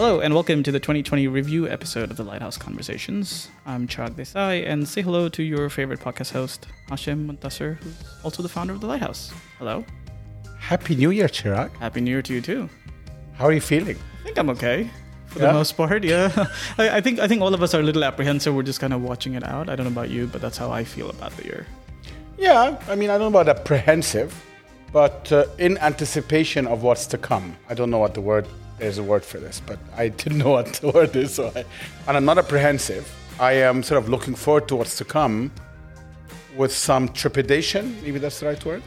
Hello, and welcome to the 2020 review episode of the Lighthouse Conversations. I'm Chirag Desai, and say hello to your favorite podcast host, Hashem Montasser, who's also the founder of the Lighthouse. Hello. Happy New Year, Chirag. Happy New Year to you too. How are you feeling? I think I'm okay for Yeah? the most part. Yeah, I, I think I think all of us are a little apprehensive. We're just kind of watching it out. I don't know about you, but that's how I feel about the year. Yeah, I mean, I don't know about apprehensive, but uh, in anticipation of what's to come. I don't know what the word, there's a word for this, but I didn't know what the word is. So I, and I'm not apprehensive. I am sort of looking forward to what's to come with some trepidation. Maybe that's the right word.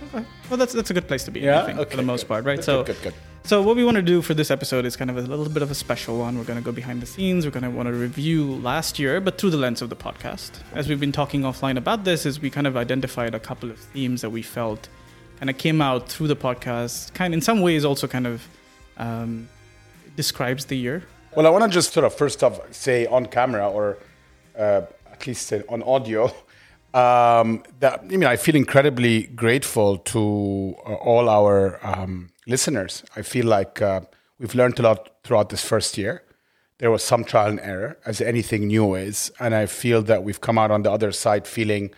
Well, that's that's a good place to be. Yeah? I think, Okay, for the most good. part, right? Good, so, good, good, so what we want to do for this episode is kind of a little bit of a special one. We're going to go behind the scenes. We're going to want to review last year, but through the lens of the podcast. As we've been talking offline about this, is we kind of identified a couple of themes that we felt kind of came out through the podcast. Kind in some ways also kind of um, describes the year. Well, I want to just sort of first off say on camera or uh, at least uh, on audio um, that I mean I feel incredibly grateful to uh, all our um, listeners. I feel like uh, we've learned a lot throughout this first year. There was some trial and error, as anything new is, and I feel that we've come out on the other side feeling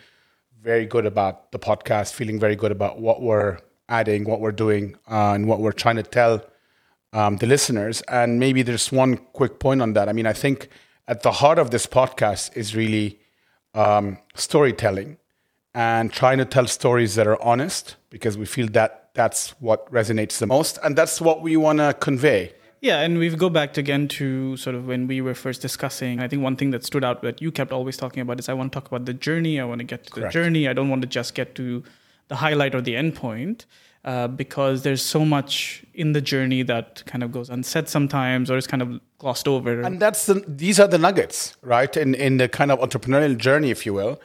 very good about the podcast, feeling very good about what we're adding, what we're doing, uh, and what we're trying to tell um, the listeners. And maybe there's one quick point on that. I mean, I think at the heart of this podcast is really um, storytelling and trying to tell stories that are honest because we feel that that's what resonates the most. And that's what we want to convey. Yeah, and we've go back again to sort of when we were first discussing. I think one thing that stood out that you kept always talking about is I want to talk about the journey. I want to get to Correct. the journey. I don't want to just get to the highlight or the end point uh, because there's so much in the journey that kind of goes unsaid sometimes or is kind of glossed over. And that's the these are the nuggets, right? In in the kind of entrepreneurial journey, if you will.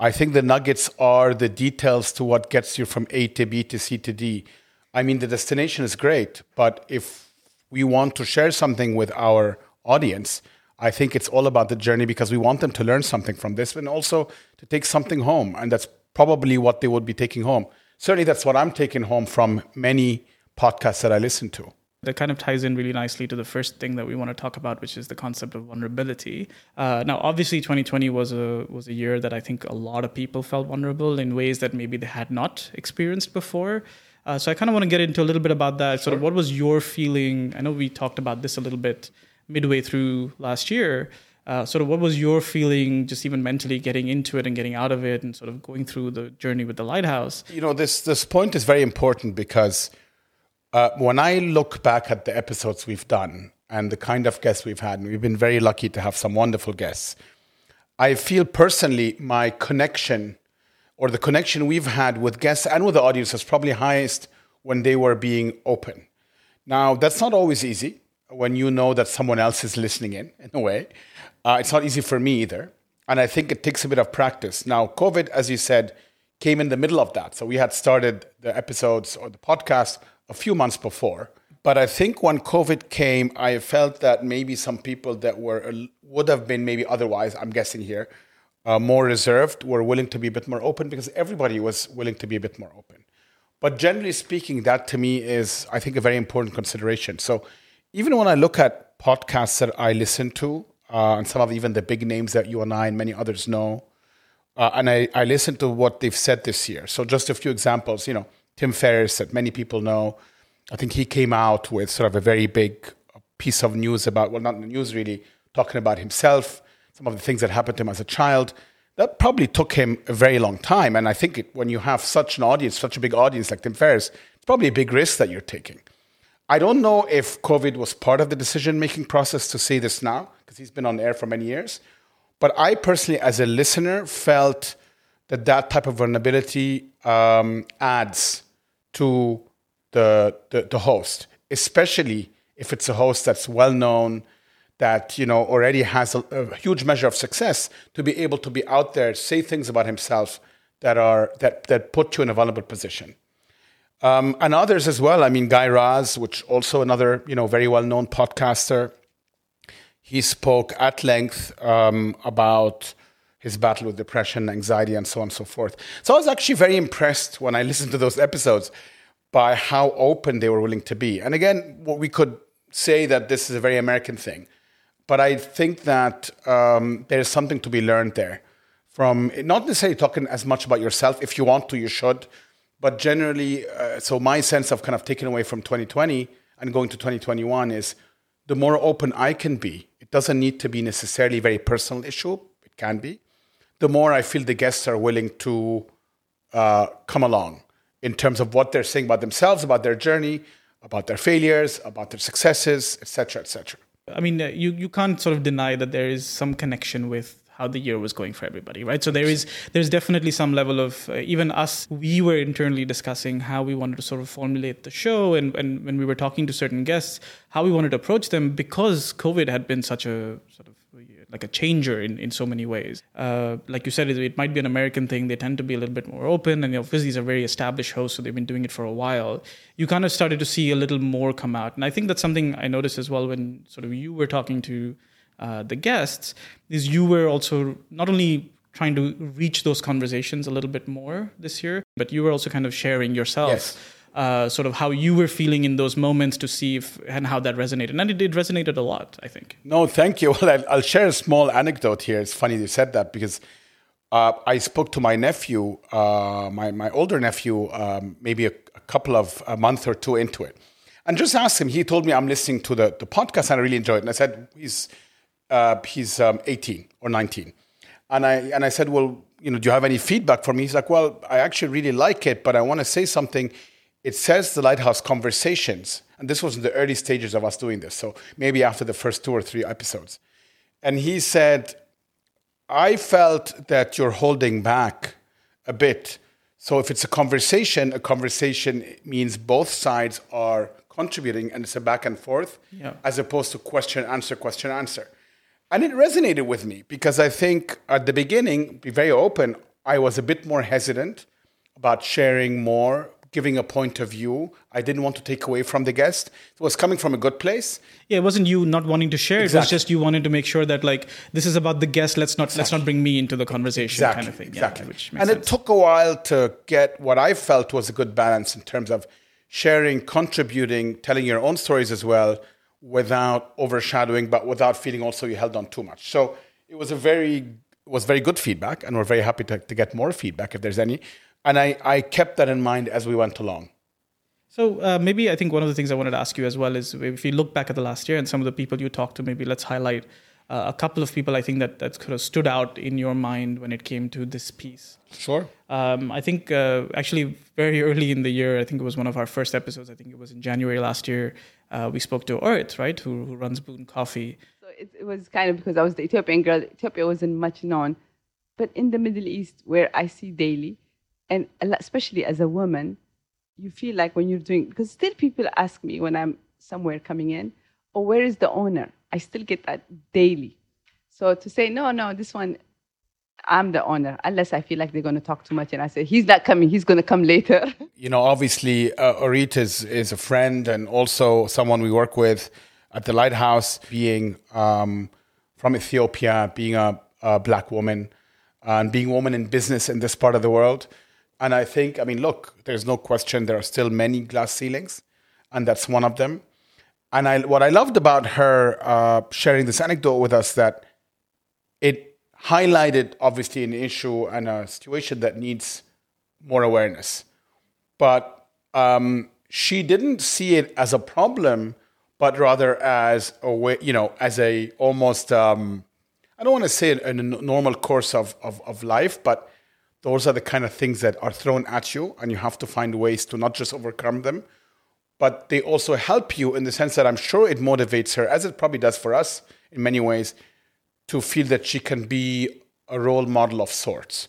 I think the nuggets are the details to what gets you from A to B to C to D. I mean, the destination is great, but if we want to share something with our audience, I think it's all about the journey because we want them to learn something from this and also to take something home. And that's probably what they would be taking home. Certainly, that's what I'm taking home from many podcasts that I listen to. that kind of ties in really nicely to the first thing that we want to talk about, which is the concept of vulnerability. Uh, now, obviously, 2020 was a was a year that I think a lot of people felt vulnerable in ways that maybe they had not experienced before. Uh, so I kind of want to get into a little bit about that. Sort of, what was your feeling? I know we talked about this a little bit midway through last year. Uh, sort of, what was your feeling, just even mentally getting into it and getting out of it, and sort of going through the journey with the lighthouse? you know this this point is very important because uh, when I look back at the episodes we've done and the kind of guests we've had, and we've been very lucky to have some wonderful guests. I feel personally my connection or the connection we've had with guests and with the audience is probably highest when they were being open. Now, that's not always easy when you know that someone else is listening in, in a way. Uh, it's not easy for me either. And I think it takes a bit of practice. Now, COVID, as you said, came in the middle of that. So we had started the episodes or the podcast a few months before. But I think when COVID came, I felt that maybe some people that were would have been maybe otherwise, I'm guessing here, uh, more reserved, were willing to be a bit more open because everybody was willing to be a bit more open. But generally speaking, that to me is, I think, a very important consideration. So even when I look at podcasts that I listen to, uh, and some of even the big names that you and I and many others know, uh, and I, I listen to what they've said this year. So just a few examples, you know, Tim Ferriss that many people know. I think he came out with sort of a very big piece of news about, well, not news really, talking about himself, some of the things that happened to him as a child. That probably took him a very long time. And I think it, when you have such an audience, such a big audience like Tim Ferriss, it's probably a big risk that you're taking. I don't know if COVID was part of the decision making process to say this now, because he's been on air for many years. But I personally, as a listener, felt that that type of vulnerability um, adds to the, the the host, especially if it's a host that's well known, that you know already has a, a huge measure of success to be able to be out there, say things about himself that are that that put you in a vulnerable position. Um, and others as well. I mean, Guy Raz, which also another you know very well known podcaster. He spoke at length um, about his battle with depression, anxiety, and so on and so forth. So I was actually very impressed when I listened to those episodes by how open they were willing to be. And again, what we could say that this is a very American thing, but I think that um, there is something to be learned there from not necessarily talking as much about yourself. If you want to, you should, but generally, uh, so my sense of kind of taking away from 2020 and going to 2021 is the more open I can be. It doesn't need to be necessarily a very personal issue. It can be. The more I feel the guests are willing to uh, come along in terms of what they're saying about themselves, about their journey, about their failures, about their successes, etc., etc. I mean, uh, you you can't sort of deny that there is some connection with how the year was going for everybody, right? So there is there's definitely some level of uh, even us. We were internally discussing how we wanted to sort of formulate the show, and, and when we were talking to certain guests, how we wanted to approach them because COVID had been such a sort of like a changer in, in so many ways. Uh, like you said, it, it, might be an American thing. They tend to be a little bit more open, and you know, these are very established hosts, so they've been doing it for a while. You kind of started to see a little more come out, and I think that's something I noticed as well when sort of you were talking to uh, the guests. Is you were also not only trying to reach those conversations a little bit more this year, but you were also kind of sharing yourself. Yes uh, sort of how you were feeling in those moments to see if and how that resonated. And it, did resonated a lot, I think. No, thank you. Well, I'll, share a small anecdote here. It's funny you said that because uh, I spoke to my nephew, uh, my, my older nephew, um, maybe a, a, couple of a month or two into it. And just asked him, he told me I'm listening to the, the podcast and I really enjoy it. And I said, he's, uh, he's um, 18 or 19. And I, and I said, well, you know, do you have any feedback for me? He's like, well, I actually really like it, but I want to say something it says the Lighthouse Conversations, and this was in the early stages of us doing this, so maybe after the first two or three episodes. And he said, I felt that you're holding back a bit. So if it's a conversation, a conversation means both sides are contributing and it's a back and forth, yeah. as opposed to question, answer, question, answer. And it resonated with me because I think at the beginning, be very open, I was a bit more hesitant about sharing more giving a point of view. I didn't want to take away from the guest. It was coming from a good place. Yeah, it wasn't you not wanting to share. Exactly. It was just you wanted to make sure that like this is about the guest. Let's not exactly. let's not bring me into the conversation exactly. kind of thing. Exactly. Yeah, and sense. it took a while to get what I felt was a good balance in terms of sharing, contributing, telling your own stories as well, without overshadowing, but without feeling also you held on too much. So it was a very was very good feedback, and we're very happy to, to get more feedback if there's any and I, I kept that in mind as we went along. So uh, maybe I think one of the things I wanted to ask you as well is if you look back at the last year and some of the people you talked to, maybe let's highlight a couple of people I think that that kind of stood out in your mind when it came to this piece. Sure. Um, I think uh, actually very early in the year, I think it was one of our first episodes. I think it was in January last year. Uh, we spoke to Orit, right, who, who runs Boon Coffee. So it, it was kind of because I was the Ethiopian girl. Ethiopia wasn't much known, but in the Middle East, where I see daily and especially as a woman, you feel like when you're doing because still people ask me when I'm somewhere coming in, oh, where is the owner? I still get that daily. So to say no, no, this one, I'm the owner, unless I feel like they're going to talk too much, and I say he's not coming, he's going to come later. You know, obviously, uh, Orit is is a friend and also someone we work with at the Lighthouse, being um, from Ethiopia, being a, a black woman, and being a woman in business in this part of the world and I think, I mean, look, there's no question there are still many glass ceilings, and that's one of them. And I, what I loved about her uh, sharing this anecdote with us that it highlighted obviously an issue and a situation that needs more awareness, but um, she didn't see it as a problem, but rather as a way, you know, as a almost um, I don't want to say a, a normal course of, of, of life, but those are the kind of things that are thrown at you, and you have to find ways to not just overcome them, but they also help you in the sense that I'm sure it motivates her, as it probably does for us in many ways, to feel that she can be a role model of sorts.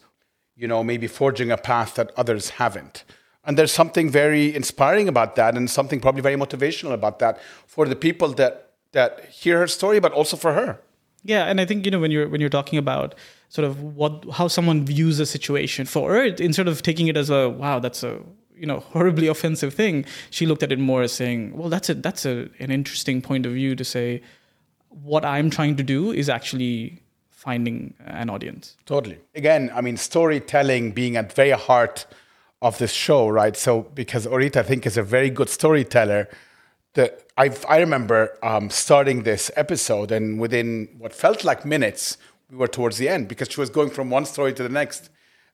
You know, maybe forging a path that others haven't. And there's something very inspiring about that, and something probably very motivational about that for the people that that hear her story, but also for her. Yeah, and I think you know when you're when you're talking about sort of what how someone views a situation for her instead of taking it as a wow that's a you know horribly offensive thing she looked at it more as saying well that's a that's a, an interesting point of view to say what i'm trying to do is actually finding an audience. Totally. Again i mean storytelling being at the very heart of this show right? So because orita i think is a very good storyteller. That I I remember um, starting this episode, and within what felt like minutes, we were towards the end because she was going from one story to the next,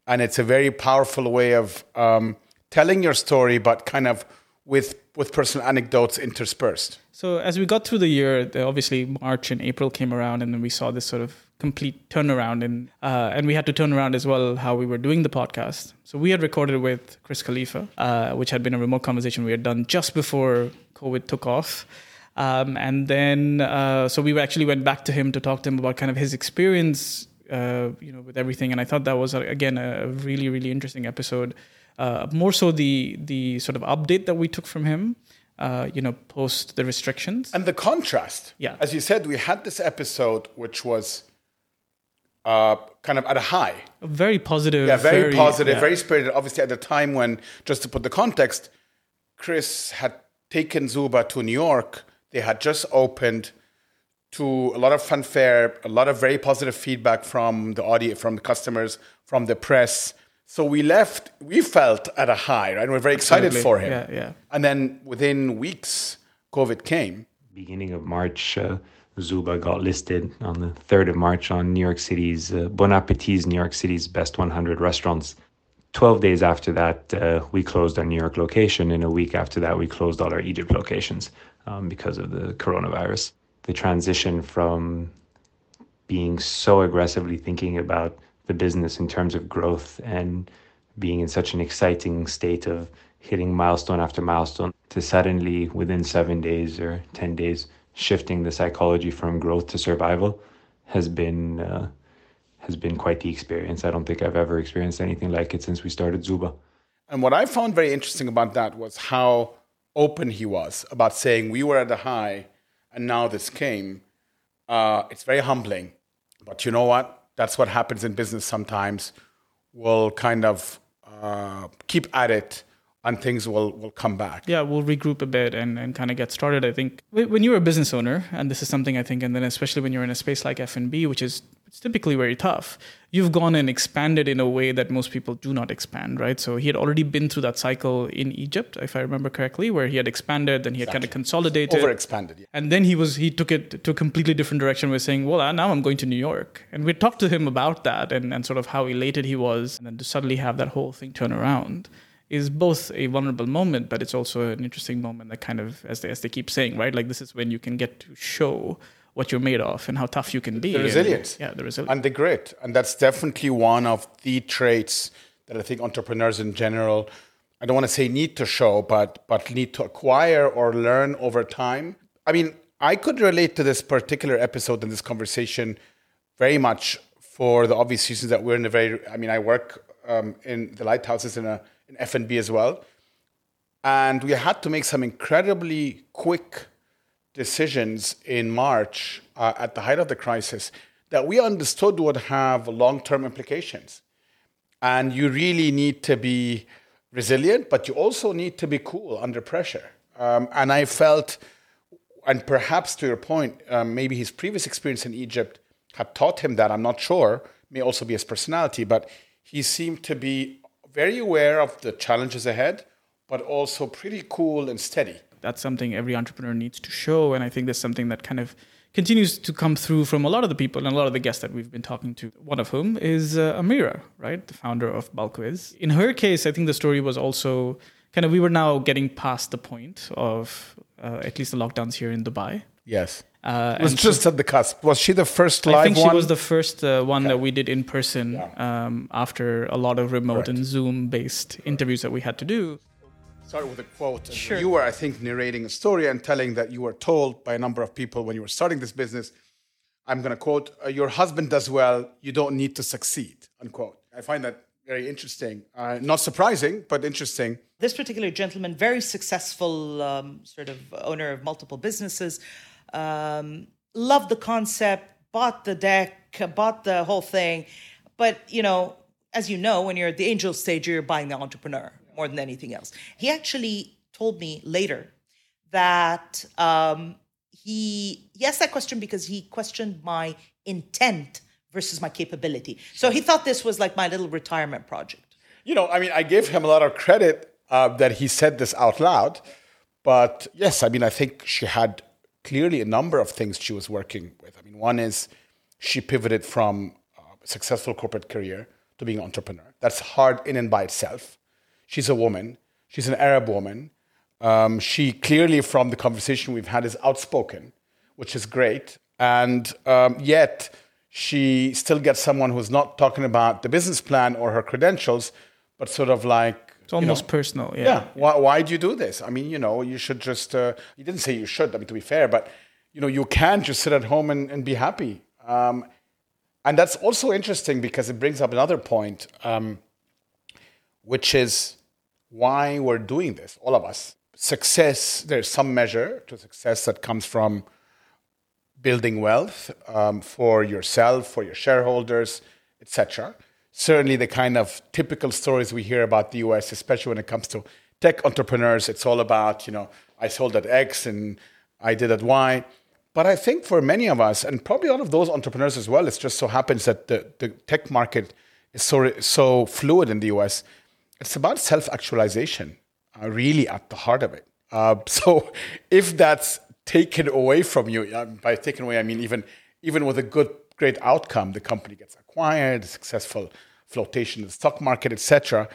and it's a very powerful way of um, telling your story, but kind of with with personal anecdotes interspersed. So as we got through the year, obviously March and April came around, and then we saw this sort of complete turnaround, and uh, and we had to turn around as well how we were doing the podcast. So we had recorded with Chris Khalifa, uh, which had been a remote conversation we had done just before COVID took off. Um, and then, uh, so we actually went back to him to talk to him about kind of his experience, uh, you know, with everything. And I thought that was uh, again a really, really interesting episode. Uh, more so the the sort of update that we took from him, uh, you know, post the restrictions. And the contrast. Yeah. As you said, we had this episode which was uh, kind of at a high. very positive. Yeah, very, positive, yeah. very spirited. Obviously, at the time when, just to put the context, Chris had taken Zooba to New York. They had just opened to a lot of fanfare, a lot of very positive feedback from the audience, from the customers, from the press. So we left, we felt at a high, right? We're very excited Absolutely. for him. Yeah, yeah. And then within weeks, COVID came. beginning of March, uh, Zooba got listed on the 3rd of March on New York City's uh, Bon Appetit's New York City's best 100 restaurants. 12 days after that, uh, we closed our New York location. And a week after that, we closed all our Egypt locations um, because of the coronavirus. The transition from being so aggressively thinking about the business in terms of growth and being in such an exciting state of hitting milestone after milestone to suddenly within seven days or 10 days shifting the psychology from growth to survival has been uh, has been quite the experience i don't think i've ever experienced anything like it since we started Zooba And what I found very interesting about that was how open he was about saying we were at a high and now this came. Uh, it's very humbling. But you know what? That's what happens in business sometimes. We'll kind of uh, keep at it and things will, will come back. yeah, we'll regroup a bit and, and kind of get started. I think when you're a business owner, and this is something I think, and then especially when you're in a space like F and B, which is it's typically very tough, you've gone and expanded in a way that most people do not expand, right? So he had already been through that cycle in Egypt, if I remember correctly, where he had expanded, then he had kind of consolidated, Overexpanded. Yeah. and then he was he took it to a completely different direction. We're saying, well, now I'm going to New York, and we talked to him about that and and sort of how elated he was, and then to suddenly have that whole thing turn around is both a vulnerable moment, but it's also an interesting moment that kind of, as they as they keep saying, right, like this is when you can get to show what you're made of and how tough you can be. The And- yeah, the resilience. And the grit. And that's definitely one of the traits that I think entrepreneurs in general, I don't want to say need to show, but but need to acquire or learn over time. I mean, I could relate to this particular episode and this conversation very much for the obvious reasons that we're in a very I mean, I work um, in the lighthouses in a in F and B as well. And we had to make some incredibly quick decisions in March uh, at the height of the crisis that we understood would have long term implications. And you really need to be resilient, but you also need to be cool under pressure. Um, and I felt, and perhaps to your point, um, maybe his previous experience in Egypt had taught him that. I'm not sure. May also be his personality, but he seemed to be very aware of the challenges ahead, but also pretty cool and steady. that's something every entrepreneur needs to show and i think that's something that kind of continues to come through from a lot of the people and a lot of the guests that we've been talking to one of whom is uh, amira right the founder of Bulkwhiz in her case i think the story was also kind of we were now getting past the point of uh, at least the lockdowns here in dubai Yes. Uh, It was and so- just at the cusp. Was she the first live one? I think one? she was the first uh, one that we did in person um, after a lot of remote and Zoom based interviews that we had to do. Start with a quote. Sure. You were, I think, narrating a story and telling that you were told by a number of people when you were starting this business. I'm going to quote: uh, "Your husband does well. You don't need to succeed." Unquote. I find that very interesting. Uh, not surprising, but interesting. this particular gentleman, very successful um, sort of owner of multiple businesses, um, loved the concept, bought the deck, bought the whole thing. But, you know, as you know, when you're at the angel stage, you're buying the entrepreneur more than anything else. He actually told me later that um, he, he asked that question because he questioned my intent versus my capability. So he thought this was like my little retirement project. You know, I mean, I gave him a lot of credit uh, that he said this out loud, but yes, I mean, I think she had clearly a number of things she was working with. I mean, one is she pivoted from a successful corporate career to being an entrepreneur. That's hard in and by itself. She's a woman. She's an Arab woman. Um, she clearly, from the conversation we've had, is outspoken, which is great. And um, yet, she still gets someone who's not talking about the business plan or her credentials, but sort of like It's almost you know, personal. Yeah. yeah. Why, why do you do this? I mean, you know, you should just, uh, you didn't say you should, I mean, to be fair, but, you know, you can't just sit at home and, and be happy. Um, and that's also interesting because it brings up another point, um, which is why we're doing this, all of us. Success, there's some measure to success that comes from building wealth um, for yourself, for your shareholders, etc. Certainly, the kind of typical stories we hear about the US, especially when it comes to tech entrepreneurs, it's all about, you know, I sold at X and I did at Y. But I think for many of us, and probably all of those entrepreneurs as well, it just so happens that the, the tech market is so, so fluid in the US. It's about self actualization, uh, really at the heart of it. Uh, so if that's taken away from you, uh, by taken away, I mean even, even with a good, great outcome, the company gets acquired, successful flotation in the stock market, etc.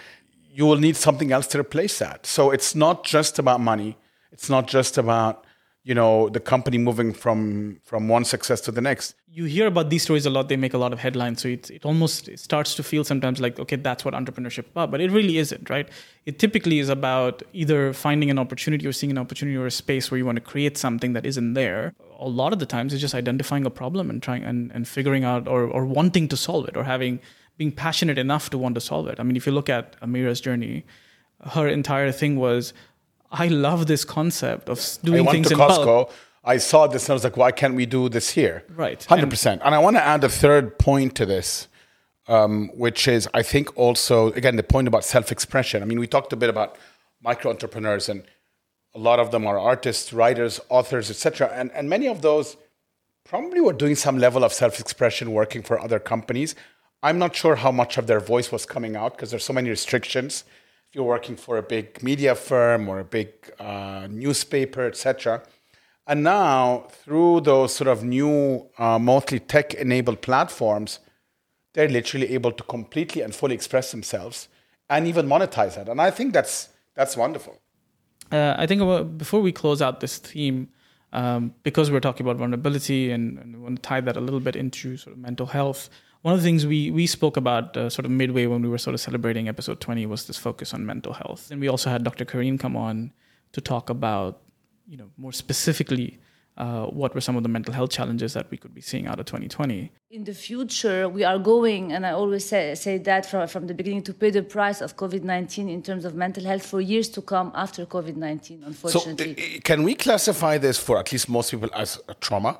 You will need something else to replace that. So it's not just about money. It's not just about you know the company moving from from one success to the next You hear about these stories a lot. They make a lot of headlines. So it, it almost starts to feel sometimes like, okay, that's what entrepreneurship about. But it really isn't, right? It typically is about either finding an opportunity or seeing an opportunity or a space where you want to create something that isn't there. A lot of the times it's just identifying a problem and trying and, and figuring out or, or wanting to solve it or having being passionate enough to want to solve it. I mean, if you look at Amira's journey, her entire thing was I love this concept of doing things to in bulk. i saw this and i was like why can't we do this here Right. 100% and, i want to add a third point to this um, which is i think also again the point about self-expression i mean we talked a bit about micro entrepreneurs and a lot of them are artists writers authors etc and, and many of those probably were doing some level of self-expression working for other companies i'm not sure how much of their voice was coming out because there's so many restrictions. If you're working for a big media firm or a big uh, newspaper etc and now through those sort of new uh, mostly tech enabled platforms they're literally able to completely and fully express themselves and even monetize that. And i think that's that's wonderful. Uh, I think before we close out this theme, um, because we're talking about vulnerability and, and we want to tie that a little bit into sort of mental health. One of the things we we spoke about uh, sort of midway when we were sort of celebrating episode 20 was this focus on mental health. And we also had Dr. Kareen come on to talk about, you know, more specifically uh, what were some of the mental health challenges that we could be seeing out of 2020. in the future we are going and i always say, say that from, from the beginning to pay the price of covid-19 in terms of mental health for years to come after covid-19 so unfortunately uh, can we classify this for at least most people as a trauma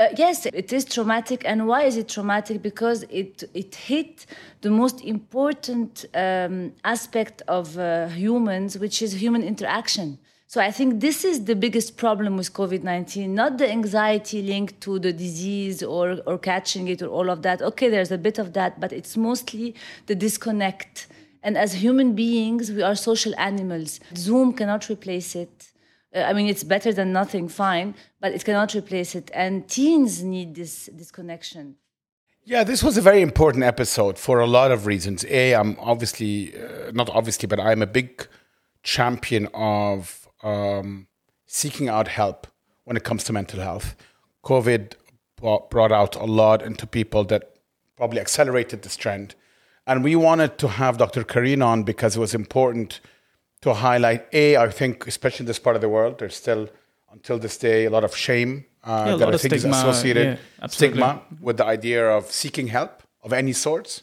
Uh, yes, it is traumatic. And why is it traumatic? Because it, it hit the most important um, aspect of uh, humans, which is human interaction. So I think this is the biggest problem with COVID 19, not the anxiety linked to the disease or, or catching it or all of that. Okay, there's a bit of that, but it's mostly the disconnect. And as human beings, we are social animals. Zoom cannot replace it. Uh, I mean, it's better than nothing, fine, but it cannot replace it. And teens need this, this connection. Yeah, this was a very important episode for a lot of reasons. A, I'm obviously, uh, not obviously, but I'm a big champion of um, seeking out help when it comes to mental health. COVID brought out a lot into people that probably accelerated this trend. And we wanted to have Dr. Kareen on because it was important to highlight A, I think, especially in this part of the world, there's still, until this day, a lot of shame uh, Yeah, a that lot I of think stigma, is associated yeah, stigma with the idea of seeking help of any sorts.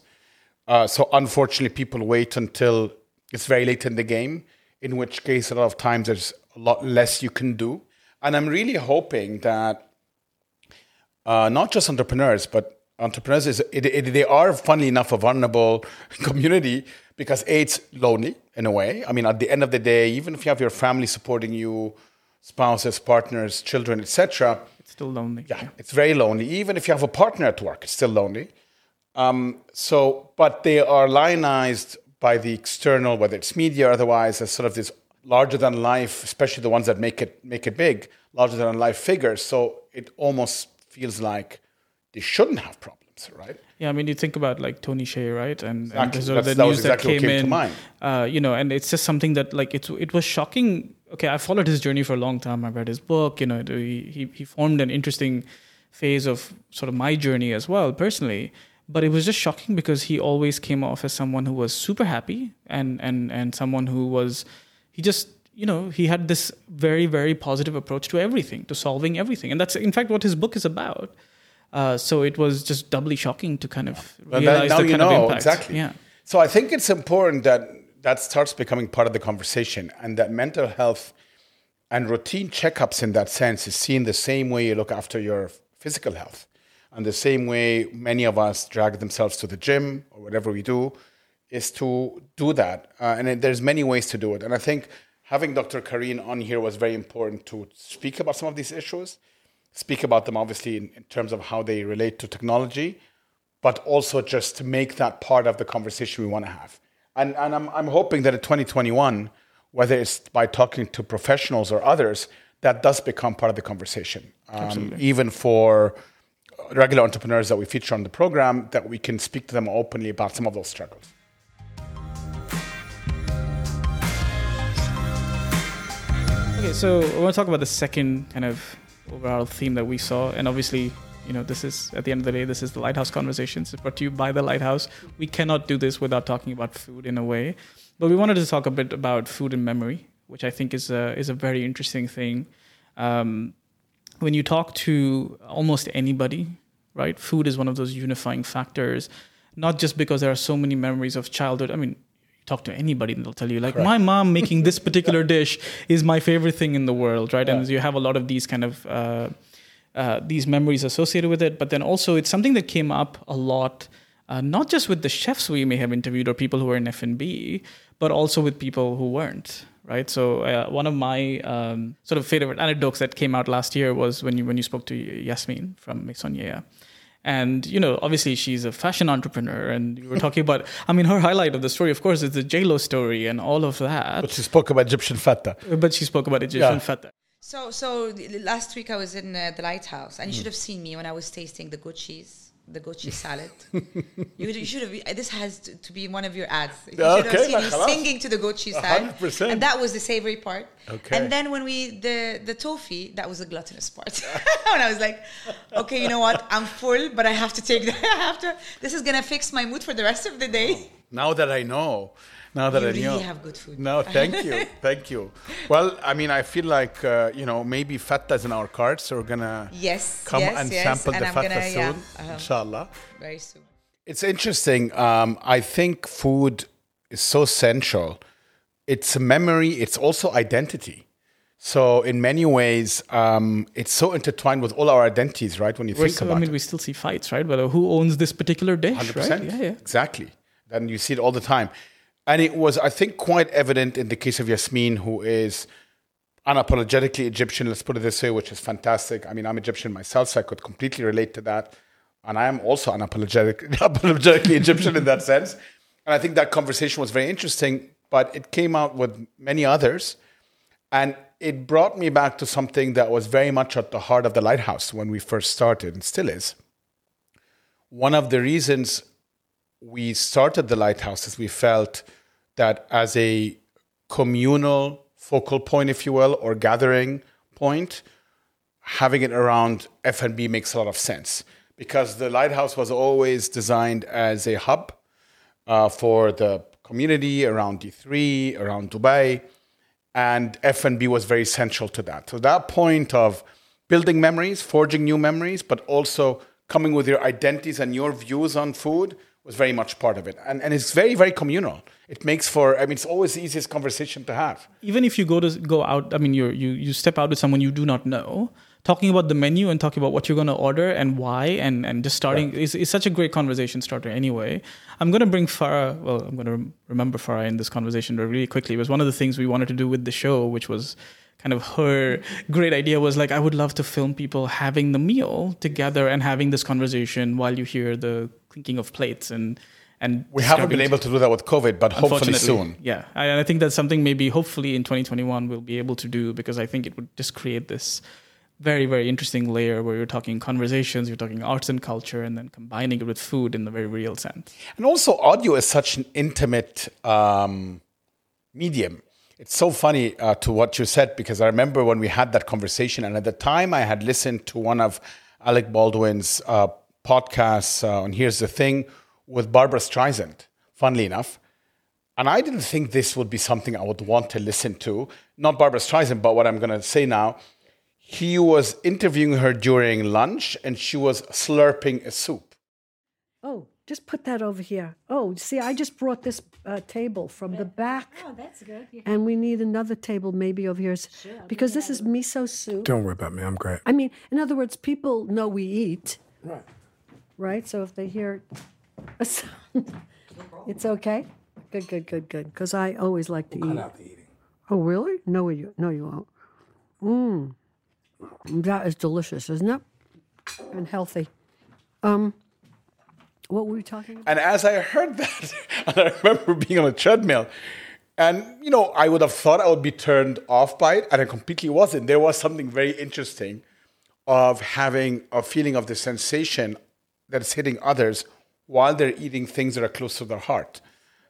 Uh, so unfortunately, people wait until it's very late in the game, in which case a lot of times there's a lot less you can do. And I'm really hoping that uh, not just entrepreneurs, but entrepreneurs is it, it, they are funnily enough a vulnerable community because a, it's lonely in a way. I mean, at the end of the day, even if you have your family supporting you, spouses, partners, children, etc., It's still lonely. yeah, it's very lonely. Even if you have a partner at work, it's still lonely. Um, so, but they are lionized by the external, whether it's media or otherwise, as sort of this larger than life, especially the ones that make it make it big, larger than life figures. So it almost feels like they shouldn't have problems, right? Yeah, I mean, you think about like Tony Hsieh, right? And, Exactly. and the, sort of the that news exactly that came, came to in, mind. Uh, you know, and it's just something that like it it was shocking. Okay, I followed his journey for a long time. I read his book. You know, he he, he formed an interesting phase of sort of my journey as well personally. But it was just shocking because he always came off as someone who was super happy and and and someone who was he just you know he had this very very positive approach to everything to solving everything and that's in fact what his book is about uh, so it was just doubly shocking to kind of Well, realize now the you kind of know impact. exactly. Yeah. So I think it's important that that starts becoming part of the conversation, and that mental health and routine checkups in that sense is seen the same way you look after your physical health, and the same way many of us drag themselves to the gym or whatever we do, is to do that. Uh, and it, there's many ways to do it. And I think having Dr. Karine on here was very important to speak about some of these issues, speak about them obviously in, in terms of how they relate to technology, but also just to make that part of the conversation we want to have. And, and I'm, I'm hoping that in 2021, whether it's by talking to professionals or others, that does become part of the conversation. Um, even for regular entrepreneurs that we feature on the program, that we can speak to them openly about some of those struggles. Okay, so I want to talk about the second kind of overall theme that we saw, and obviously, you know, this is at the end of the day, this is the Lighthouse Conversations. Brought to you by the Lighthouse. We cannot do this without talking about food in a way, but we wanted to talk a bit about food and memory, which I think is a is a very interesting thing. Um, when you talk to almost anybody, right, food is one of those unifying factors. Not just because there are so many memories of childhood. I mean, talk to anybody and they'll tell you like my mom making this particular dish is my favorite thing in the world right? And you have a lot of these kind of uh, uh, these memories associated with it. But then also it's something that came up a lot uh, not just with the chefs we may have interviewed or people who are in f&b but also with people who weren't right? So uh, one of my um, sort of favorite anecdotes that came out last year was when you when you spoke to yasmin from Maison Yeya. And you know, obviously, she's a fashion entrepreneur, and you were talking about. I mean, her highlight of the story, of course, is the J Lo story and all of that. But she spoke about Egyptian feta. But she spoke about Egyptian Yeah. feta. So, so last week I was in uh, the lighthouse, and you should have seen me when I was tasting the goat cheese, the goat cheese salad. you, you should have. This has to, to be one of your ads. You should Okay, have seen like, me خلاص. singing to the goat cheese salad, 100%. and that was the savory part. Okay. And then when we the the toffee, that was the gluttonous part. and I was like, okay, you know what? I'm full, but I have to take. The, I have to. This is gonna fix my mood for the rest of the day. Now that I know, now that You I really know, have good food. No, thank you, thank you. Well, I mean, I feel like uh, you know maybe feta is in our cards, so we're gonna Yes, come yes, and yes, sample and the I'm feta gonna- soon, yeah, uh-huh. inshallah. Very soon. It's interesting. Um, I think food is so central. It's a memory. It's also identity. So in many ways, um, it's so intertwined with all our identities, right? When you We're think still- about it, I mean, it. we still see fights, right? Whether who owns this particular dish, Hundred right? percent. Yeah, yeah. Exactly. And you see it all the time. And it was, I think, quite evident in the case of Yasmin, who is unapologetically Egyptian, let's put it this way, which is fantastic. I mean, I'm Egyptian myself, so I could completely relate to that. And I am also unapologetic, unapologetically Egyptian in that sense. And I think that conversation was very interesting, but it came out with many others. And it brought me back to something that was very much at the heart of the lighthouse when we first started and still is. One of the reasons we started the lighthouse is we felt that as a communal focal point, if you will, or gathering point, having it around F&B makes a lot of sense because the lighthouse was always designed as a hub uh, for the community around D3, around Dubai, and F&B was very central to that. So that point of building memories, forging new memories, but also coming with your identities and your views on food was very much part of it. And, and it's very, very communal. It makes for, I mean, it's always the easiest conversation to have. Even if you go to go out, I mean, you you you step out with someone you do not know, talking about the menu and talking about what you're going to order and why, and and just starting is is such a great conversation starter. Anyway, I'm going to bring Farah. Well, I'm going to remember Farah in this conversation really quickly. It was one of the things we wanted to do with the show, which was kind of her great idea was like I would love to film people having the meal together and having this conversation while you hear the clinking of plates and and We haven't been able to do that with COVID, but hopefully soon. Yeah, I, and I think that's something maybe hopefully in 2021 we'll be able to do because I think it would just create this very very interesting layer where you're talking conversations, you're talking arts and culture, and then combining it with food in the very real sense. And also, audio is such an intimate um, medium. It's so funny uh, to what you said because I remember when we had that conversation, and at the time I had listened to one of Alec Baldwin's uh, podcasts uh, on Here's the Thing with Barbra Streisand, funnily enough. And I didn't think this would be something I would want to listen to. Not Barbra Streisand, but what I'm going to say now. He was interviewing her during lunch, and she was slurping a soup. Oh, just put that over here. Oh, see, I just brought this uh, table from the back. Oh, that's good. And we need another table maybe over here. Because this is miso soup. Don't worry about me. I'm great. I mean, in other words, people know we eat. Right. Right? So if they hear a sound, it's okay? Good, good, good, good. Because I always like to eat. Cut out the eating. Oh, really? No, you, no, you won't. Mmm. That is delicious, isn't it? And healthy. Um, what were we talking about? And as I heard that, and I remember being on a treadmill, and you know, I would have thought I would be turned off by it, and I completely wasn't. There was something very interesting of having a feeling of the sensation that is hitting others while they're eating things that are close to their heart.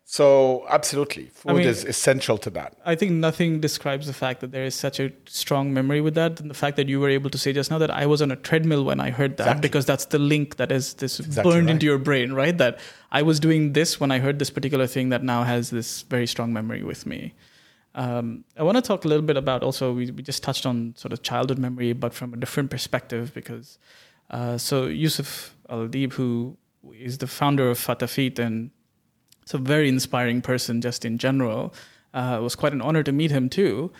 So, absolutely, food mean- is essential to that. I think nothing describes the fact that there is such a strong memory with that, and the fact that you were able to say just now that I was on a treadmill when I heard that, Exactly. because that's the link that is this exactly burned right. into your brain, right? That I was doing this when I heard this particular thing that now has this very strong memory with me. Um, I want to talk a little bit about also we, we just touched on sort of childhood memory, but from a different perspective because uh, so Yusuf Al Deeb, who is the founder of Fatafeat and it's a very inspiring person just in general. Uh, it was quite an honor to meet him too.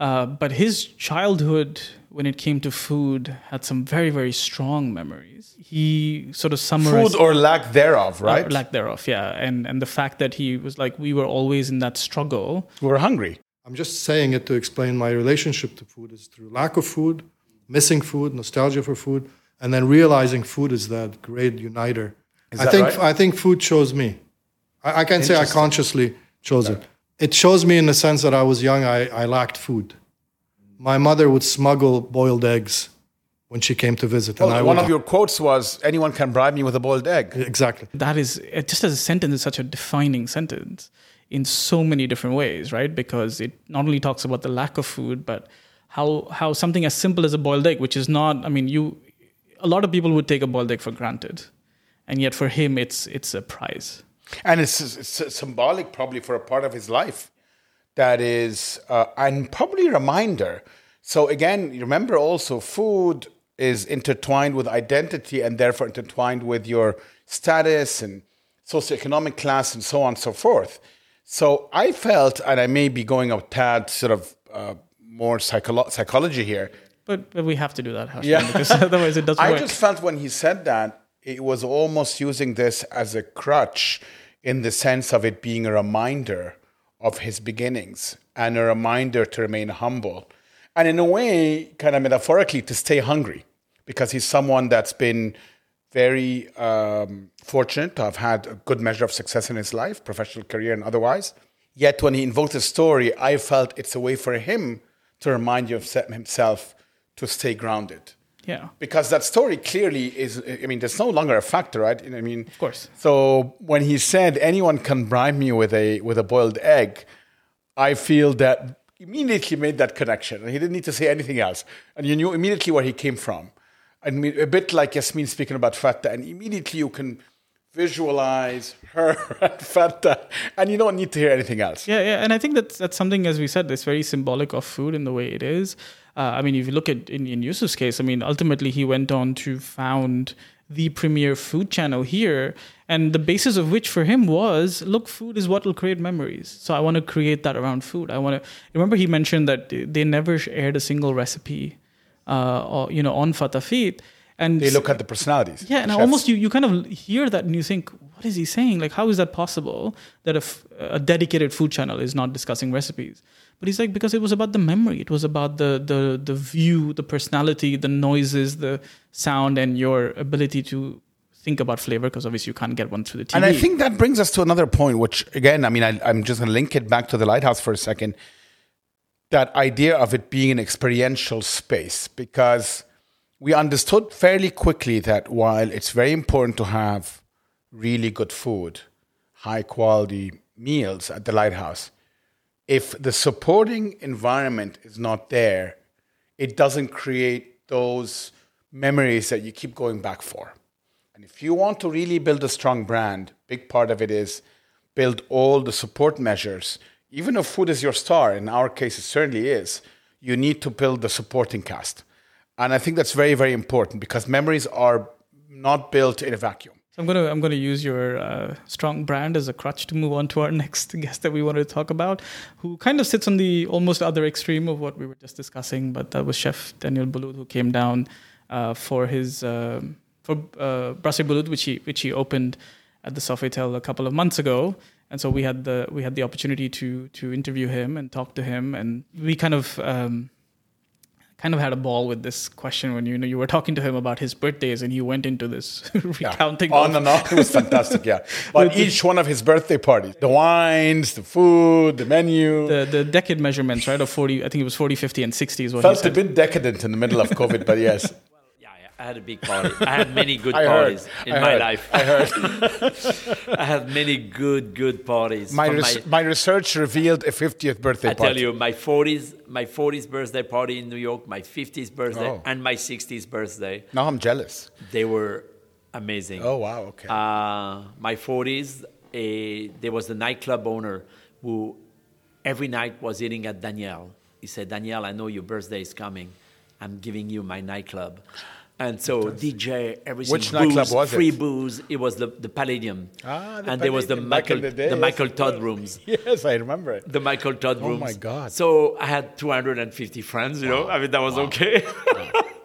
Uh, but his childhood, when it came to food, had some very, very strong memories. He sort of summarized Food or lack thereof, right? or lack thereof, yeah, and and the fact that he was like we were always in that struggle. We're hungry. I'm just saying it to explain my relationship to food is through lack of food, missing food, nostalgia for food, and then realizing food is that great uniter. Is I that think right? I think food chose me. I, I can't say I consciously chose it. It shows me in the sense that I was young, I, I lacked food. My mother would smuggle boiled eggs when she came to visit. Well, and I one would, of your quotes was, "Anyone can bribe me with a boiled egg." Exactly. That is it just as a sentence is such a defining sentence in so many different ways, right? Because it not only talks about the lack of food, but how how something as simple as a boiled egg, which is not, I mean, you, a lot of people would take a boiled egg for granted, and yet for him, it's it's a prize. And it's, it's symbolic probably for a part of his life that is uh, and probably a reminder so again remember also food is intertwined with identity and therefore intertwined with your status and socioeconomic class and so on and so forth so i felt and i may be going a tad sort of uh, more psycholo- psychology here But, but we have to do that, Yeah. because otherwise it doesn't I work. just felt when he said that, it was almost using this as a crutch in the sense of it being a reminder of his beginnings and a reminder to remain humble. And in a way, kind of metaphorically, to stay hungry because he's someone that's been very um, fortunate to have had a good measure of success in his life, professional career and otherwise. Yet when he invoked the story, I felt it's a way for him to remind you of himself to stay grounded yeah. because that story clearly is i mean there's no longer a factor right i mean of course. so when he said anyone can bribe me with a with a boiled egg i feel that immediately made that connection and he didn't need to say anything else and you knew immediately where he came from I mean, a bit like Yasmin speaking about feta, and immediately you can visualize her and feta, and you don't need to hear anything else. Yeah, yeah, and I think that's that's something, as we said, that's very symbolic of food in the way it is. Uh, I mean, if you look at in, in Yusuf's case, I mean, ultimately he went on to found the premier food channel here, and the basis of which for him was, look, food is what will create memories. So I want to create that around food. I want to remember he mentioned that they never aired a single recipe, uh, or you know, on Fatafeat. And They look at the personalities. yeah, and chefs. almost you, you kind of hear that and you think, what is he saying? Like, how is that possible that a, f- a dedicated food channel is not discussing recipes? But he's like, because it was about the memory. It was about the the the view, the personality, the noises, the sound, and your ability to think about flavor because obviously you can't get one through the TV. And I think that brings us to another point, which again, I mean, I, I'm just going to link it back to the lighthouse for a second. That idea of it being an experiential space, because we understood fairly quickly that while it's very important to have really good food, high quality meals at the lighthouse, if the supporting environment is not there, it doesn't create those memories that you keep going back for. And if you want to really build a strong brand, big part of it is build all the support measures. Even if food is your star, in our case it certainly is, you need to build the supporting cast. And I think that's very, very important because memories are not built in a vacuum. So I'm gonna I'm gonna use your uh, strong brand as a crutch to move on to our next guest that we wanted to talk about, who kind of sits on the almost other extreme of what we were just discussing. But that was Chef Daniel Boulud who came down uh, for his uh, for uh, Brasserie Boulud, which he which he opened at the Sofitel a couple of months ago. And so we had the we had the opportunity to to interview him and talk to him, and we kind of. Um, kind of had a ball with this question when you know you were talking to him about his birthdays and he went into this recounting on and on. It was fantastic, yeah. But each one of his birthday parties, the wines, the food, the menu, the the decade measurements, right? Of forty, I think it was 40, 50, and sixty is what felt he said. a bit decadent in the middle of COVID, but yes. I had a big party. I had many good I heard. parties in I my heard. life. I heard. I had many good, good parties. My, res- my research revealed a 50th birthday I party. I tell you, my 40s, my 40th birthday party in New York, my 50th birthday, Oh. and my 60th birthday. Now I'm jealous. They were amazing. Oh, wow, okay. Uh, my 40s, eh, there was a nightclub owner who every night was eating at Daniel. He said, Daniel, I know your birthday is coming. I'm giving you my nightclub. And so DJ, everything. Which nightclub booze, was it? Free booze. It was the, the Palladium. Ah, the and there was the Palladium Michael the the Michael Todd rooms. Yes, I remember it. The Michael Todd rooms. Oh my God. So I had 250 friends, you know. I mean, that was okay.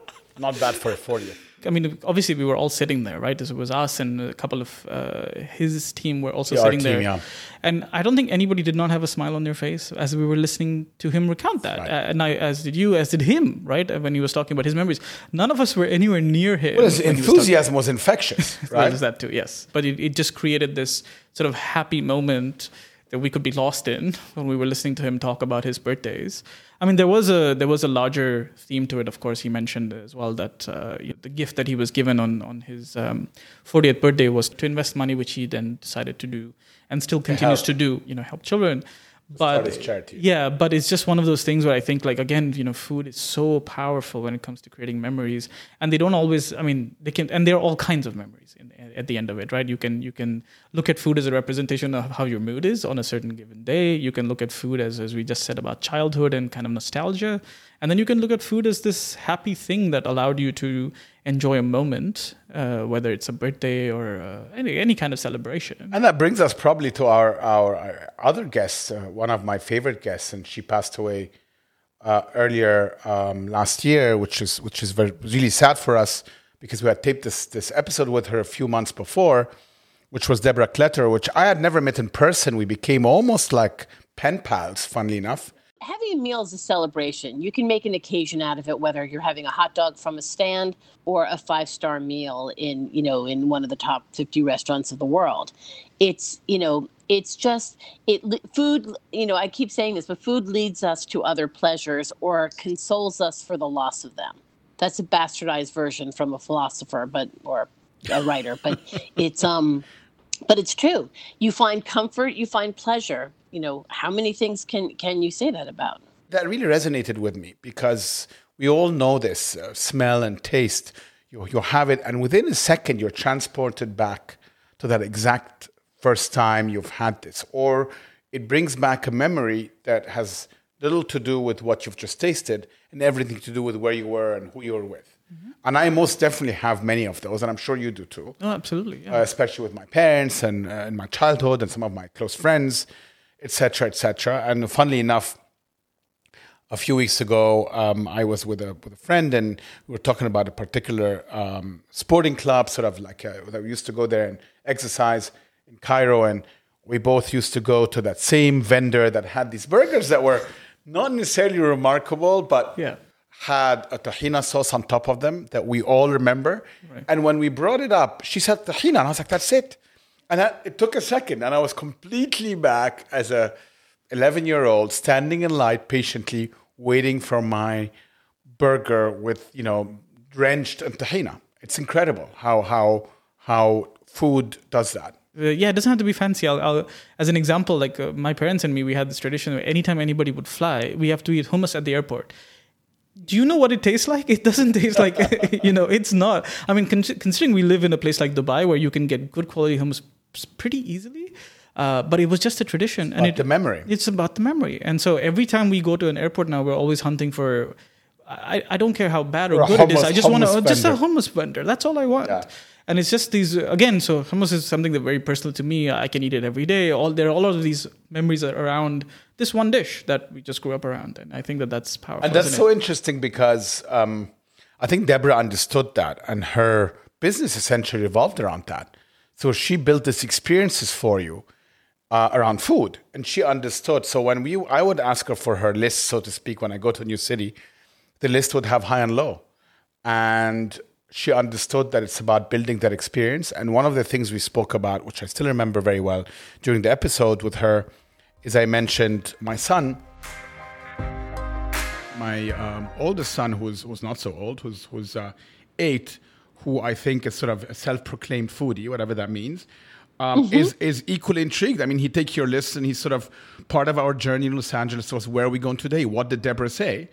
Not bad for a 40th. I mean, obviously we were all sitting there, right? It was us and a couple of uh, his team were also Yeah, sitting team, there, yeah. and I don't think anybody did not have a smile on their face as we were listening to him recount that, Right. uh, and I, as did you, as did him, right? Uh, When he was talking about his memories, none of us were anywhere near him. Well, his he was enthusiasm was infectious, Well, right? there's that too, yes. But it, it just created this sort of happy moment that we could be lost in when we were listening to him talk about his birthdays. I mean, there was a there was a larger theme to it. Of course, he mentioned as well that uh, the gift that he was given on on his um, 40th birthday was to invest money, which he then decided to do and still continues to do. You know, help children. But his charity. yeah, but it's just one of those things where I think, like, again, you know, food is so powerful when it comes to creating memories, and they don't always. I mean, they can, and there are all kinds of memories in, at the end of it, right? You can you can look at food as a representation of how your mood is on a certain given day. You can look at food as, as we just said about childhood and kind of nostalgia, and then you can look at food as this happy thing that allowed you to enjoy a moment, uh, whether it's a birthday or uh, any any kind of celebration. And that brings us probably to our, our, other guest, uh, one of my favorite guests, and she passed away uh, earlier um, last year, which is which is very really sad for us because we had taped this this episode with her a few months before, which was Deborah Kletter, which I had never met in person. We became almost like pen pals, funnily enough. Having a meal is a celebration. You can make an occasion out of it, whether you're having a hot dog from a stand or a five star meal in, you know, in one of the top 50 restaurants of the world. It's, you know, it's just it food, you know, I keep saying this, but food leads us to other pleasures or consoles us for the loss of them. That's a bastardized version from a philosopher, but or a writer, but it's um but it's true. You find comfort, you find pleasure. You know, how many things can can you say that about? that really resonated with me because we all know this uh, smell and taste. You, you have it, and within a second, you're transported back to that exact first time you've had this, or it brings back a memory that has little to do with what you've just tasted and everything to do with where you were and who you were with. And I most definitely have many of those, and I'm sure you do too Oh, absolutely. Yeah. uh, especially with my parents and uh, in my childhood and some of my close friends, etc., etc. And funnily enough, a few weeks ago, um, I was with a with a friend, and we were talking about a particular um, sporting club, sort of like uh that we used to go there and exercise in Cairo, and we both used to go to that same vendor that had these burgers that were not necessarily remarkable, but Yeah. had a tahina sauce on top of them that we all remember. And when we brought it up, she said tahina, and I was like, "That's it." And that, it took a second, and I was completely back as a 11 year old standing in line patiently waiting for my burger with you know drenched in tahina. It's incredible how how how food does that. Uh, yeah, it doesn't have to be fancy. I'll, I'll as an example, like uh, my parents and me, we had this tradition where anytime anybody would fly, we have to eat hummus at the airport. Do you know what it tastes like? It doesn't taste like, you know, it's not. I mean, con- considering we live in a place like Dubai where you can get good quality hummus pretty easily, uh, but it was just a tradition. and it, the memory. It's about the memory. And so every time we go to an airport now, we're always hunting for. I, I don't care how bad or, good it is. I just want to just a hummus vendor. That's all I want. And it's just these again. So hummus is something that's very personal to me. I can eat it every day. All there are all of these memories around this one dish that we just grew up around, and I think that that's powerful. And that's so it? interesting because um, I think Deborah understood that, and her business essentially revolved around that. So she built these experiences for you uh, around food, and she understood. So when we, I would ask her for her list, so to speak, when I go to a new city, the list would have high and low, and she understood that it's about building that experience. And one of the things we spoke about, which I still remember very well during the episode with her, is I mentioned my son my um, oldest son, who's was not so old, who's who's uh, eight, who I think is sort of a self-proclaimed foodie, whatever that means, um, Mhm. is is equally intrigued. I mean, he take your list and he's sort of part of our journey in Los Angeles. Was where are we going today? What did Deborah say?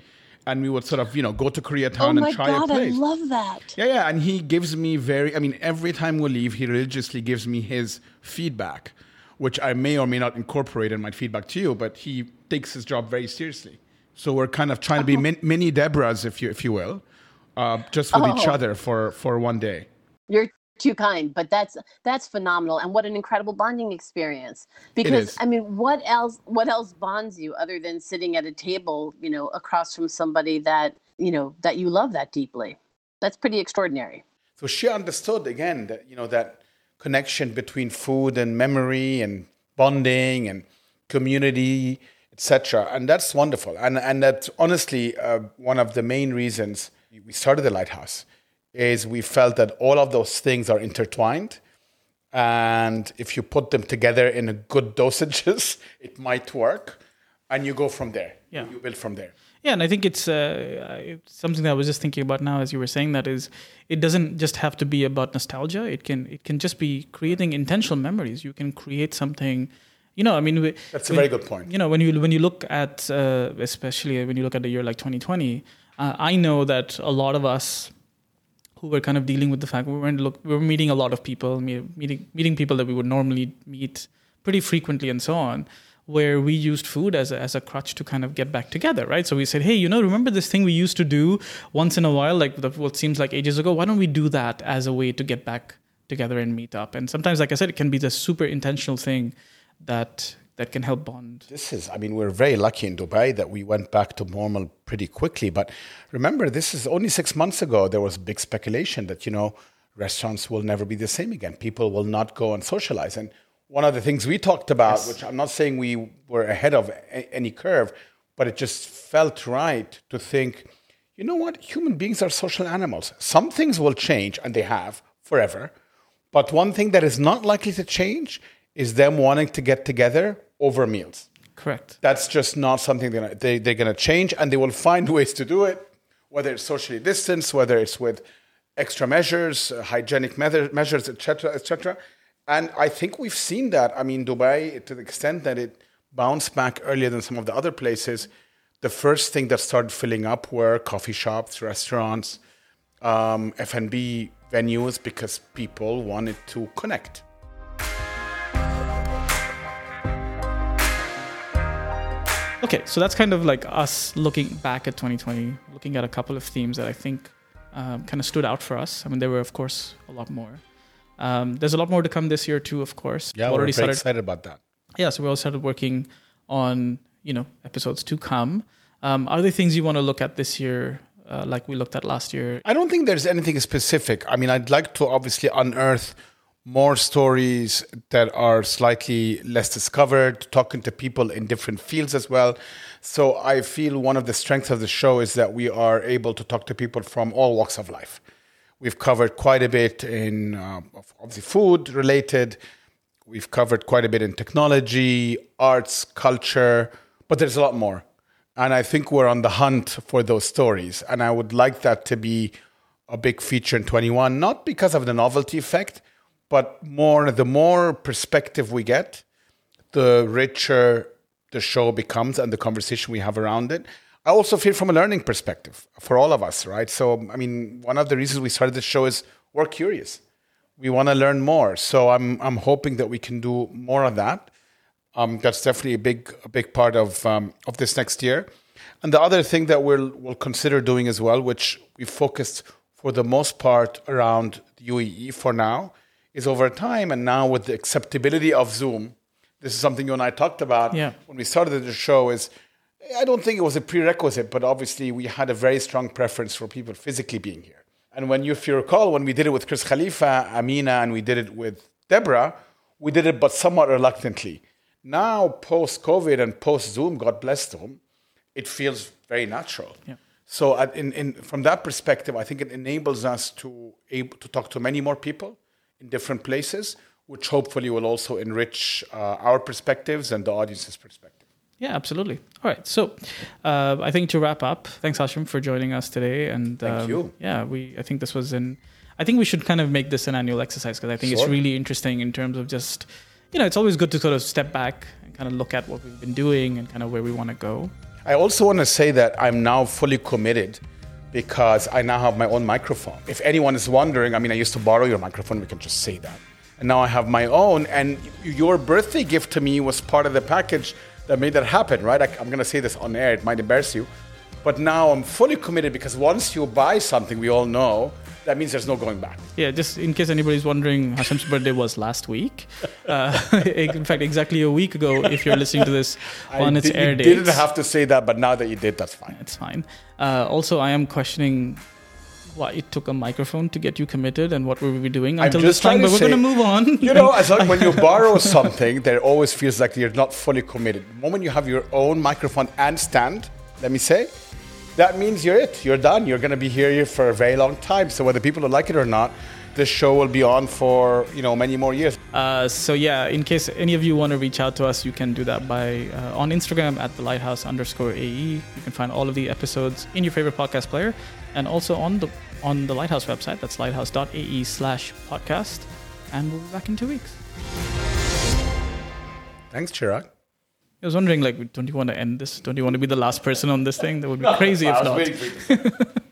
And we would sort of you know go to Koreatown oh and try god, a I place. I love that. Yeah, yeah, and he gives me very. I mean, every time we leave, he religiously gives me his feedback, which I may or may not incorporate in my feedback to you. But he takes his job very seriously. So we're kind of trying to be min- mini Deborahs, if you if you will, uh, just with each Oh. other for for one day. You're too kind, but that's that's phenomenal, and what an incredible bonding experience. Because. I mean, what else? What else bonds you other than sitting at a table, you know, across from somebody that you know that you love that deeply? That's pretty extraordinary. So she understood again that you know that connection between food and memory and bonding and community, etc. And that's wonderful. And and that's honestly uh, one of the main reasons we started the lighthouse is we felt that all of those things are intertwined. And if you put them together in a good dosages, it might work. And you go from there. Yeah. You build from there. Yeah, and I think it's, uh, it's something that I was just thinking about now as you were saying that is it doesn't just have to be about nostalgia. It can it can just be creating intentional memories. You can create something, you know. I mean, we- That's a when- very good point. You know, when you when you look at uh, especially when you look at a year like 2020, uh, Uh, I know that a lot of us who were kind of dealing with the fact we weren't look we were meeting a lot of people, meeting meeting people that we would normally meet pretty frequently and so on, where we used food as a, as a crutch to kind of get back together, right? So we said, hey, you know, remember this thing we used to do once in a while, like the, what seems like ages ago? Why don't we do that as a way to get back together and meet up? And sometimes, like I said, it can be the super intentional thing that that can help bond. This is, I mean, we're very lucky in Dubai that we went back to normal pretty quickly. But remember, this is only six months ago, there was big speculation that, you know, restaurants will never be the same again. People will not go and socialize. And one of the things we talked about, which I'm not saying we were ahead of a- any curve, but it just felt right to think, you know what? Human beings are social animals. Some things will change, and they have forever. But one thing that is not likely to change is them wanting to get together over meals. Correct. That's just not something they're gonna, they, they're going to change, and they will find ways to do it, whether it's socially distanced, whether it's with extra measures, uh, hygienic measure, measures, etc., etc. And I think we've seen that. I mean, Dubai, to the extent that it bounced back earlier than some of the other places, the first thing that started filling up were coffee shops, restaurants, um, F&B venues, because people wanted to connect. Okay, so that's kind of like us looking back at 2020, looking at a couple of themes that I think um, kind of stood out for us. I mean, there were, of course, a lot more. Um, there's a lot more to come this year too, of course. Yeah, We've we're excited about that. Yeah, so we all started working on you know episodes to come. Um, are there things you want to look at this year, uh, like we looked at last year? I don't think there's anything specific. I mean, I'd like to obviously unearth more stories that are slightly less discovered, talking to people in different fields as well. So I feel one of the strengths of the show is that we are able to talk to people from all walks of life. We've covered quite a bit in uh, obviously food related. We've covered quite a bit in technology, arts, culture, but there's a lot more. And I think we're on the hunt for those stories. And I would like that to be a big feature in 21, not because of the novelty effect, but more the more perspective we get, the richer the show becomes and the conversation we have around it. I also feel from a learning perspective for all of us, right? So, I mean, one of the reasons we started the show is we're curious. We want to learn more. So, I'm I'm hoping that we can do more of that. Um, that's definitely a big a big part of um, of this next year. And the other thing that we'll we'll consider doing as well, which we focused for the most part around the UAE for now, is over time and now with the acceptability of Zoom. This is something you and I talked about Yeah. when we started the show. Is I don't think it was a prerequisite, but obviously we had a very strong preference for people physically being here. And when you, if you recall, when we did it with Chris Khalifa, Amina, and we did it with Deborah, we did it but somewhat reluctantly. Now, post COVID and post Zoom, God bless them, it feels very natural. Yeah. So, uh, in, in, from that perspective, I think it enables us to able to talk to many more people in different places, which hopefully will also enrich uh, our perspectives and the audience's perspective. Yeah, absolutely. All right. So, uh, I think to wrap up, thanks Hashem for joining us today. And Thank um, you. Yeah, we. I think this was an. I think we should kind of make this an annual exercise because I think it's really interesting in terms of just, you know, it's always good to sort of step back and kind of look at what we've been doing and kind of where we want to go. I also want to say that I'm now fully committed because I now have my own microphone. If anyone is wondering, I mean, I used to borrow your microphone, we can just say that. And now I have my own, and your birthday gift to me was part of the package that made that happen, right? I, I'm going to say this on air, it might embarrass you. But now I'm fully committed because once you buy something, we all know, that means there's no going back. Yeah, just in case anybody's wondering, Hashem's birthday was last week. Uh, in fact, exactly a week ago, if you're listening to this on I its did, air date. didn't have to say that, but now that you did, that's fine. It's fine. Uh, also, I am questioning why it took a microphone to get you committed and what we will be doing until this time. But we're going to move on. You know, as long when you borrow something, there always feels like you're not fully committed. The moment you have your own microphone and stand, let me say, that means you're it. You're done. You're going to be here for a very long time. So whether people like it or not, this show will be on for you know many more years. Uh, so yeah, in case any of you want to reach out to us, you can do that by uh, on Instagram at the lighthouse underscore AE. You can find all of the episodes in your favorite podcast player, and also on the on the Lighthouse website. That's lighthouse.ae slash podcast. And we'll be back in two weeks. Thanks, Chirag. I was wondering, like, don't you want to end this? Don't you want to be the last person on this thing? That would be crazy if not.